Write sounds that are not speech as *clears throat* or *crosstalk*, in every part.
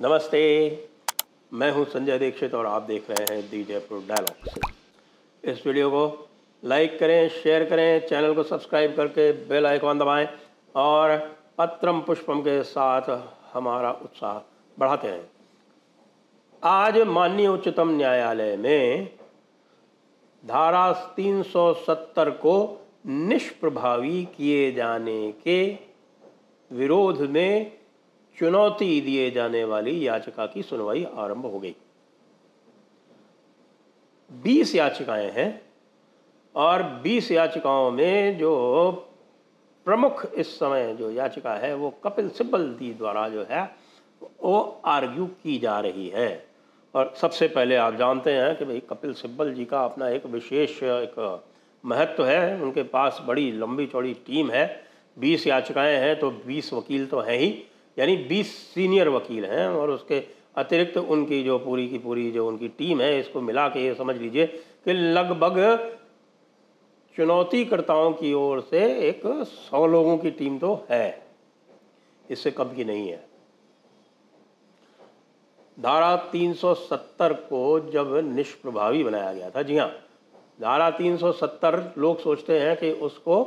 नमस्ते। मैं हूँ संजय दीक्षित और आप देख रहे हैं दी जयपुर डायलॉग्स इस वीडियो को लाइक करें, शेयर करें, चैनल को सब्सक्राइब करके बेल आइकॉन दबाएँ और पत्रम पुष्पम के साथ हमारा उत्साह बढ़ाते हैं। आज माननीय उच्चतम न्यायालय में धारा 370 को निष्प्रभावी किए जाने के विरोध में चुनौती दिए जाने वाली याचिका की सुनवाई आरंभ हो गई। 20 याचिकाएँ हैं और 20 याचिकाओं में जो प्रमुख इस समय जो याचिका है, वो कपिल सिब्बल दी द्वारा जो है, वो आर्ग्यू की जा रही है। और सबसे पहले आप जानते हैं कि भाई कपिल सिब्बल जी का अपना एक विशेष एक महत्व है, उनके पास बड़ी लंबी चौड़ी टीम है। बीस याचिकाएँ हैं तो बीस वकील तो हैं ही। यानी बीस सीनियर वकील हैं और उसके अतिरिक्त उनकी जो पूरी की पूरी जो उनकी टीम है, इसको मिला के ये समझ लीजिए कि लगभग चुनौतीकर्ताओं की ओर से एक सौ लोगों की टीम तो है। इससे कम की नहीं है। धारा 370 को जब निष्प्रभावी बनाया गया था, जी हाँ धारा 370 लोग सोचते हैं कि उसको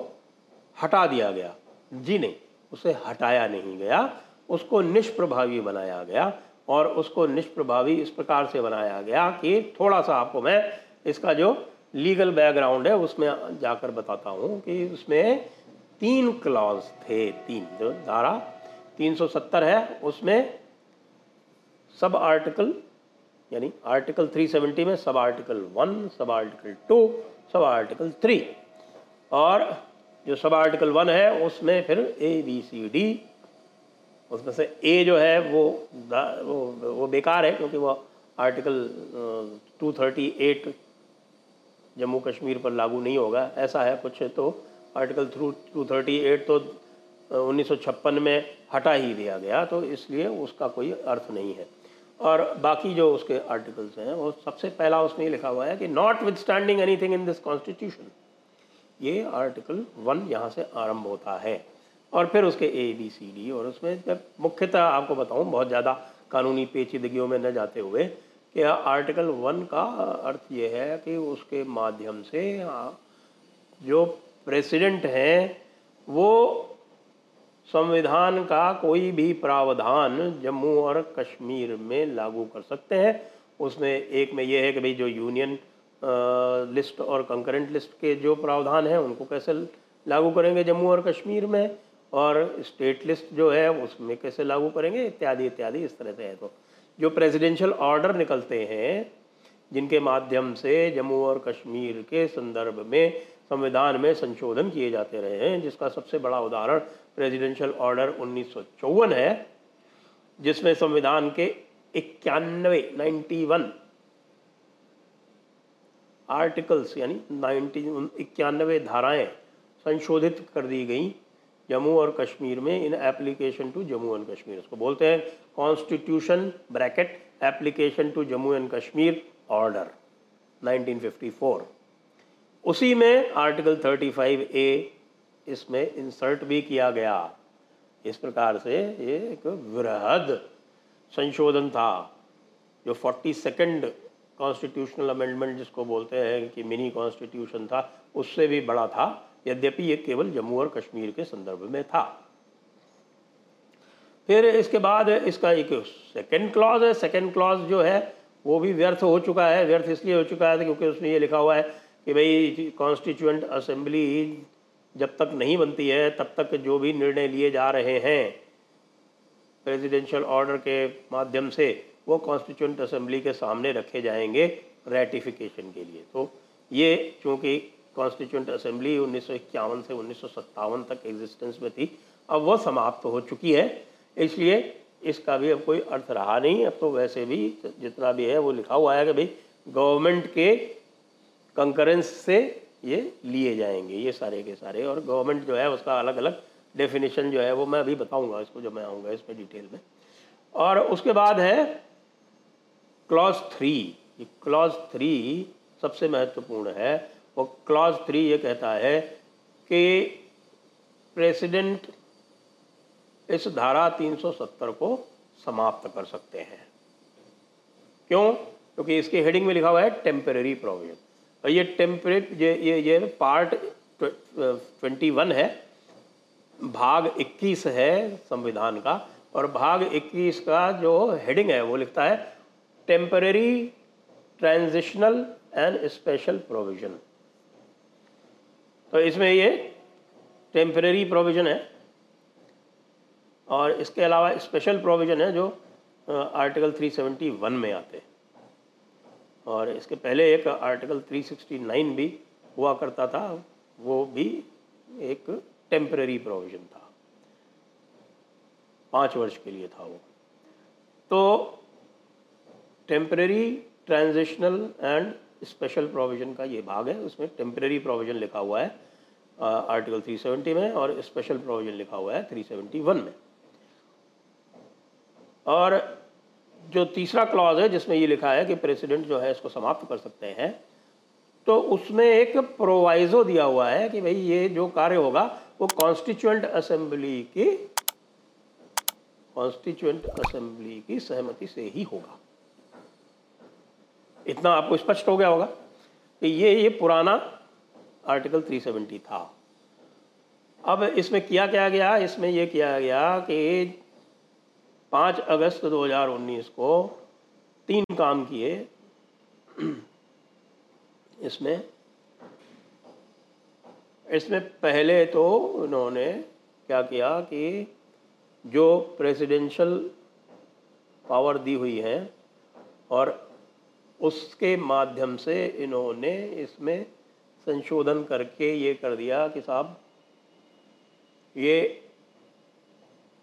हटा दिया गया। जी नहीं, उसे हटाया नहीं गया। उसको निष्प्रभावी बनाया गया और उसको निष्प्रभावी इस प्रकार से बनाया गया कि थोड़ा सा आपको मैं इसका जो लीगल बैकग्राउंड है उसमें जाकर बताता हूँ कि उसमें तीन क्लॉज थे, तीन, जो धारा 370 है, उसमें सब आर्टिकल, यानी आर्टिकल 370 में, sub article one, sub article two, sub article three. और जो सब आर्टिकल वन है, उसमें फिर ए बी सी डी उसमें से ए जो है वो वो वो बेकार है क्योंकि वो article two thirty eight Jammu Kashmir पर लागू नहीं होगा। ऐसा है कुछ तो article through two thirty eight तो उन्नीस सौ छप्पन में हटा ही दिया गया तो इसलिए उसका कोई अर्थ नहीं है। और बाकी जो उसके आर्टिकल्स हैं, वो सबसे पहला उसमें लिखा हुआ है कि notwithstanding anything in this constitution ये आर्टिकल वन यहाँ से आरंभ होता है। और फिर उसके ए बी सी डी और उसमें जब मुख्यतः आपको बताऊँ, बहुत ज़्यादा कानूनी पेचीदगियों में न जाते हुए कि आर्टिकल वन का अर्थ ये है कि उसके माध्यम से जो प्रेसिडेंट हैं, वो संविधान का कोई भी प्रावधान जम्मू और कश्मीर में लागू कर सकते हैं। उसमें एक में ये है कि भाई जो यूनियन लिस्ट और कंकरेंट लिस्ट के जो प्रावधान हैं, उनको कैसे लागू करेंगे जम्मू और कश्मीर में? और स्टेट लिस्ट जो है, उसमें कैसे लागू करेंगे? इत्यादि इत्यादि इस तरह से है तो। जो प्रेसिडेंशियल ऑर्डर निकलते हैं, जिनके माध्यम से जम्मू और कश्मीर के संदर्भ में, संविधान में संशोधन किए जाते रहे हैं, जिसका सबसे बड़ा उदाहरण प्रेसिडेंशियल ऑर्डर उन्नीस सौ चौवन है, जिसमें संविधान के इक्यानवे नाइन्टी वन आर्टिकल्स यानी नाइन्टी इक्यानवे धाराएँ संशोधित कर दी गई। जम्मू और कश्मीर में in application to Jammu and Kashmir. इसको बोलते हैं constitution bracket application to Jammu and Kashmir order 1954 उसी में आर्टिकल 35 ए इसमें इंसर्ट भी किया गया। इस प्रकार से ये एक वृहद संशोधन था, जो फोर्टी सेकेंड कॉन्स्टिट्यूशनल अमेंडमेंट जिसको बोलते हैं कि मिनी कॉन्स्टिट्यूशन था, उससे भी बड़ा था। यद्यपि ये केवल जम्मू और कश्मीर के संदर्भ में था। फिर इसके बाद इसका एक सेकेंड क्लॉज है। सेकेंड क्लॉज जो है, वो भी व्यर्थ हो चुका है, व्यर्थ इसलिए हो चुका है क्योंकि उसमें ये लिखा हुआ है कि भाई कॉन्स्टिट्यूंट असेंबली जब तक नहीं बनती है, तब तक जो भी निर्णय लिए जा रहे हैं प्रेसिडेंशियल ऑर्डर के माध्यम से, वो कॉन्स्टिट्यूंट असेंबली के सामने रखे जाएँगे रेटिफिकेशन के लिए। तो ये चूँकि कॉन्स्टिट्यूंट असेंबली उन्नीस सौ इक्यावन से उन्नीस सौ सत्तावन तक एग्जिस्टेंस में थी। अब वह समाप्त तो हो चुकी है, इसलिए इसका भी अब कोई अर्थ रहा नहीं। अब तो वैसे भी जितना भी है वो लिखा हुआ है कि भाई गवर्नमेंट के कंकरेंस से ये लिए जाएँगे, ये सारे के सारे। और गवर्नमेंट जो है उसका अलग अलग डेफिनेशन जो है वो मैं अभी बताऊँगा इसको जब मैं आऊँगा इसमें डिटेल में। और उसके बाद है क्लॉज थ्री क्लॉज थ्री सबसे महत्वपूर्ण है। वो क्लॉज थ्री ये कहता है कि प्रेसिडेंट इस धारा 370 को समाप्त कर सकते हैं। क्यों? क्योंकि इसके हेडिंग में लिखा हुआ है टेम्परेरी प्रोविज़न और ये टेम्परे ये ये ये पार्ट ट्वेंटी वन है। भाग 21 है संविधान का। और भाग 21 का जो हेडिंग है, वो लिखता है temporary transitional and special provision तो इसमें ये टेम्प्रेरी प्रोविज़न है और इसके अलावा स्पेशल प्रोविज़न है जो आर्टिकल 371 में आते हैं। और इसके पहले एक आर्टिकल 369 भी हुआ करता था, वो भी एक टेम्प्रेरी प्रोविज़न था। पाँच वर्ष के लिए था वो। तो temporary transitional and special provision का ये भाग है, उसमें टेम्परेरी प्रोविज़न लिखा हुआ है आर्टिकल 370 में और स्पेशल प्रोविज़न लिखा हुआ है 371 में। और जो तीसरा क्लॉज है, जिसमें ये लिखा है कि प्रेसिडेंट जो है, इसको समाप्त कर सकते हैं तो उसमें एक प्रोवाइजो दिया हुआ है कि भाई ये जो कार्य होगा, वो कॉन्स्टिट्यूएंट असेंबली की कॉन्स्टिट्यूएंट असेंबली की सहमति से ही होगा। इतना आपको स्पष्ट हो गया होगा कि ये ये पुराना आर्टिकल 370 था। अब इसमें किया क्या गया? इसमें ये किया गया कि पाँच अगस्त 2019 को तीन काम किए। इसमें इसमें पहले तो उन्होंने क्या किया कि जो प्रेसिडेंशियल पावर दी हुई है और उसके माध्यम से इन्होंने इसमें संशोधन करके ये कर दिया कि साहब, ये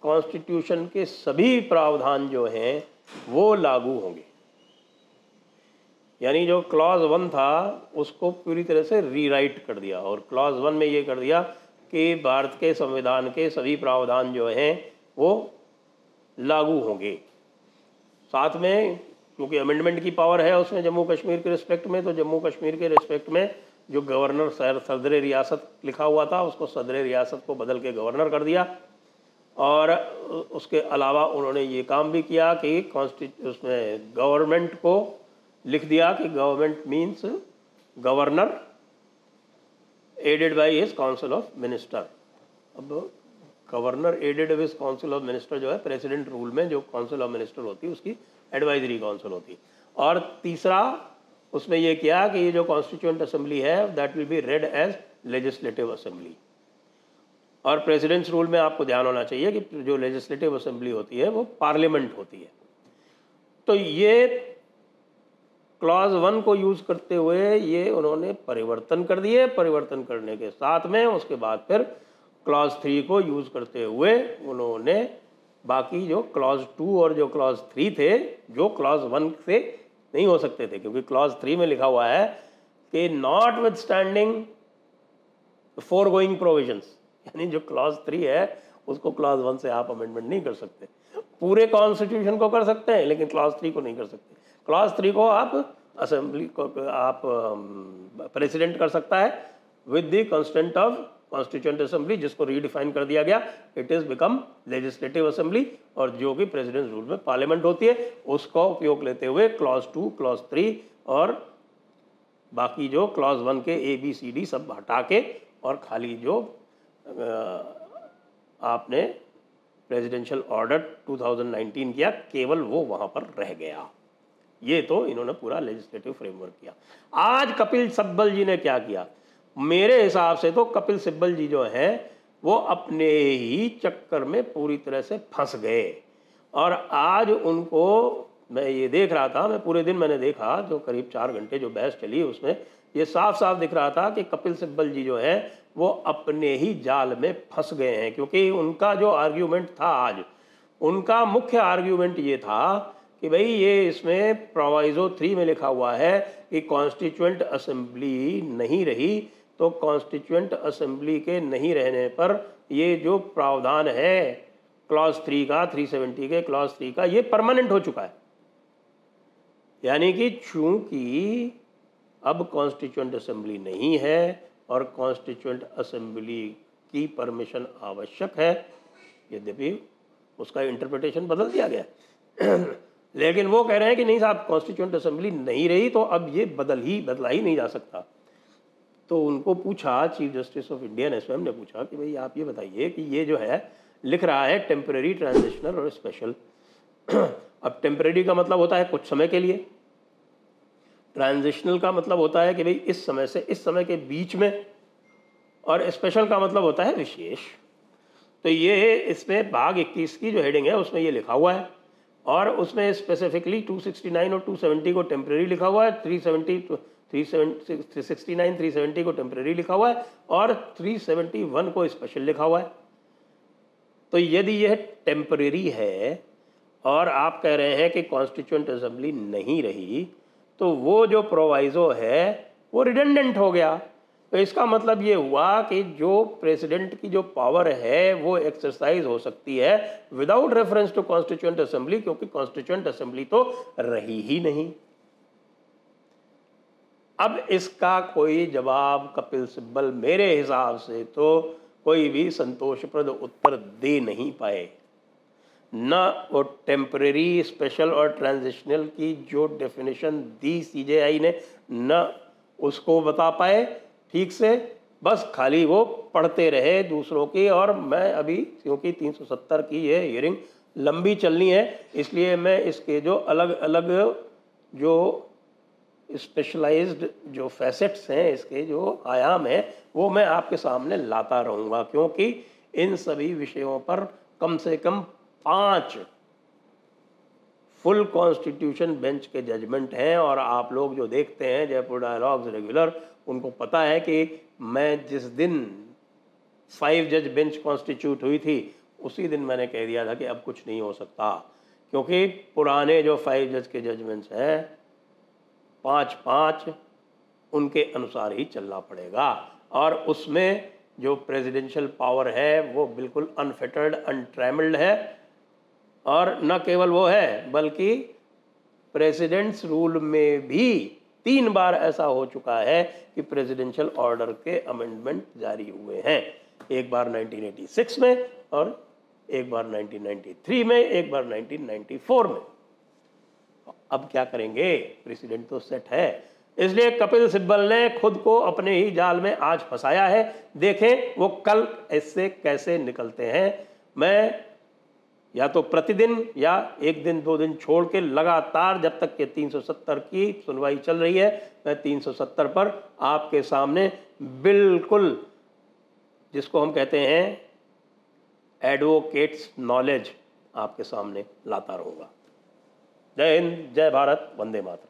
कॉन्स्टिट्यूशन के सभी प्रावधान जो हैं, वो लागू होंगे। यानी जो क्लॉज वन था, उसको पूरी तरह से रीराइट कर दिया और क्लॉज वन में ये कर दिया कि भारत के संविधान के सभी प्रावधान जो हैं, वो लागू होंगे। साथ में क्योंकि अमेंडमेंट की पावर है उसमें जम्मू कश्मीर के रिस्पेक्ट में तो जम्मू कश्मीर के रिस्पेक्ट में जो गवर्नर सर सदर रियासत लिखा हुआ था, उसको सदर रियासत को बदल के गवर्नर कर दिया। और उसके अलावा उन्होंने ये काम भी किया कि कॉन्स्टिट्यू उसमें गवर्नमेंट को लिख दिया कि government means governor aided by his council of minister अब governor aided with council of minister जो है प्रेसिडेंट रूल में जो काउंसिल ऑफ़ मिनिस्टर होती है, उसकी एडवाइजरी काउंसिल होती और तीसरा उसमें यह किया कि ये जो कॉन्स्टिट्यूंट असेंबली है that will be read as legislative assembly और प्रेसिडेंट्स रूल में आपको ध्यान होना चाहिए कि जो लेजिस्लेटिव असेंबली होती है, वो पार्लियामेंट होती है। तो ये क्लॉज वन को यूज़ करते हुए ये उन्होंने परिवर्तन कर दिए। परिवर्तन करने के साथ में उसके बाद फिर क्लॉज थ्री को यूज़ करते हुए उन्होंने बाकी जो क्लॉज टू और जो क्लॉज थ्री थे, जो क्लॉज वन से नहीं हो सकते थे, क्योंकि क्लॉज थ्री में लिखा हुआ है कि notwithstanding foregoing provisions यानी जो क्लॉज थ्री है, उसको क्लॉज वन से आप अमेंडमेंट नहीं कर सकते। पूरे कॉन्स्टिट्यूशन को कर सकते हैं, लेकिन क्लॉज थ्री को नहीं कर सकते। क्लॉज थ्री को आप असेंबली को, आप प्रेसिडेंट कर सकता है with the consent of constituent assembly जिसको रीडिफाइन कर दिया गया it is become legislative assembly और जो कि प्रेसिडेंट रूल में पार्लियामेंट होती है, उसका उपयोग लेते हुए क्लॉज टू क्लॉज थ्री और बाकी जो क्लॉज वन के ए बी सी डी सब हटा के और खाली जो आपने प्रेसिडेंशियल ऑर्डर 2019 किया, केवल वो वहाँ पर रह गया। ये तो इन्होंने पूरा लेजिस्लेटिव फ्रेमवर्क किया। आज कपिल सब्बल जी ने क्या किया? मेरे हिसाब से तो कपिल सिब्बल जी जो हैं, वो अपने ही चक्कर में पूरी तरह से फंस गए। और आज उनको, मैं ये देख रहा था, मैं पूरे दिन मैंने देखा, जो करीब चार घंटे जो बहस चली उसमें, ये साफ़ साफ़ दिख रहा था कि कपिल सिब्बल जी जो है, वो अपने ही जाल में फंस गए हैं। क्योंकि उनका जो आर्ग्यूमेंट था आज, उनका मुख्य आर्ग्यूमेंट ये था कि भाई ये इसमें प्रोवाइजो थ्री में लिखा हुआ है कि कॉन्स्टिट्यूंट असेंबली नहीं रही। तो कॉन्स्टिट्यूंट असेंबली के नहीं रहने पर ये जो प्रावधान है क्लॉज थ्री का थ्री सेवेंटी के क्लॉज थ्री का, ये परमानेंट हो चुका है। यानी कि चूँकि अब कॉन्स्टिट्यूंट असेंबली नहीं है और कॉन्स्टिट्यूंट असेंबली की परमिशन आवश्यक है, यद्यपि उसका इंटरप्रिटेशन बदल दिया गया *clears throat* लेकिन वो कह रहे हैं कि नहीं साहब कॉन्स्टिट्यूंट असेंबली नहीं रही तो अब ये बदल ही, बदला ही नहीं जा सकता। तो उनको पूछा चीफ जस्टिस ऑफ़ इंडिया ने स्वयं ने पूछा कि भाई आप ये बताइए कि ये जो है, लिख रहा है टेम्प्रेरी ट्रांजिशनल और स्पेशल *clears throat* अब टेम्प्रेरी का मतलब होता है कुछ समय के लिए। ट्रांजिशनल का मतलब होता है कि भाई इस समय से इस समय के बीच में, और स्पेशल का मतलब होता है विशेष। तो ये इसमें भाग 21 की जो हेडिंग है, उसमें ये लिखा हुआ है, और उसमें स्पेसिफिकली 269 और 270 को टेम्प्रेरी लिखा हुआ है 370 369 370 को टेम्प्रेरी लिखा हुआ है और 371 को स्पेशल लिखा हुआ है। तो यदि यह टेम्परेरी है और आप कह रहे हैं कि कॉन्स्टिट्यूंट असेंबली नहीं रही तो वो जो प्रोवाइजो है, वो रिडेंडेंट हो गया। तो इसका मतलब ये हुआ कि जो प्रेसिडेंट की जो पावर है, वो एक्सरसाइज हो सकती है without reference to constituent assembly क्योंकि कॉन्स्टिट्यूंट असेंबली तो रही ही नहीं। अब इसका कोई जवाब कपिल सिब्बल मेरे हिसाब से तो कोई भी संतोषप्रद उत्तर दे नहीं पाए। न वो टेम्परेरी, स्पेशल और ट्रांजिशनल की जो डेफिनेशन दी सीजेआई ने, न उसको बता पाए। ठीक से, बस खाली वो पढ़ते रहे दूसरों की और मैं अभी, क्योंकि 370 की ये हियरिंग लंबी चलनी है, इसलिए मैं इसके जो अलग अलग जो स्पेशलाइज्ड जो फैसेट्स हैं, इसके जो आयाम हैं, वो मैं आपके सामने लाता रहूँगा। क्योंकि इन सभी विषयों पर कम से कम पाँच फुल कॉन्स्टिट्यूशन बेंच के जजमेंट हैं, और आप लोग जो देखते हैं जयपुर डायलॉग्स रेगुलर उनको पता है कि मैं जिस दिन फाइव जज बेंच कॉन्स्टिट्यूट हुई थी, उसी दिन मैंने कह दिया था कि अब कुछ नहीं हो सकता। क्योंकि पुराने जो फाइव जज के जजमेंट्स हैं पाँच पाँच उनके अनुसार ही चलना पड़ेगा। और उसमें जो प्रेसिडेंशियल पावर है, वो बिल्कुल अनफिटर्ड अनट्रैमल्ड है। और न केवल वो है, बल्कि प्रेसिडेंट्स रूल में भी तीन बार ऐसा हो चुका है कि प्रेसिडेंशियल ऑर्डर के अमेंडमेंट जारी हुए हैं। एक बार 1986 में और एक बार 1993 में, एक बार 1994 में। अब क्या करेंगे? प्रेसिडेंट तो सेट है। इसलिए कपिल सिब्बल ने खुद को अपने ही जाल में आज फंसाया है। देखें, वो कल इससे कैसे निकलते हैं। मैं या तो प्रतिदिन या एक दिन, दो दिन छोड़ के लगातार जब तक के 370 की सुनवाई चल रही है, मैं 370 पर आपके सामने बिल्कुल जिसको हम कहते हैं एडवोकेट्स नॉलेज आपके सामने लाता रहूँगा। जय हिंद जय भारत वंदे मातरम।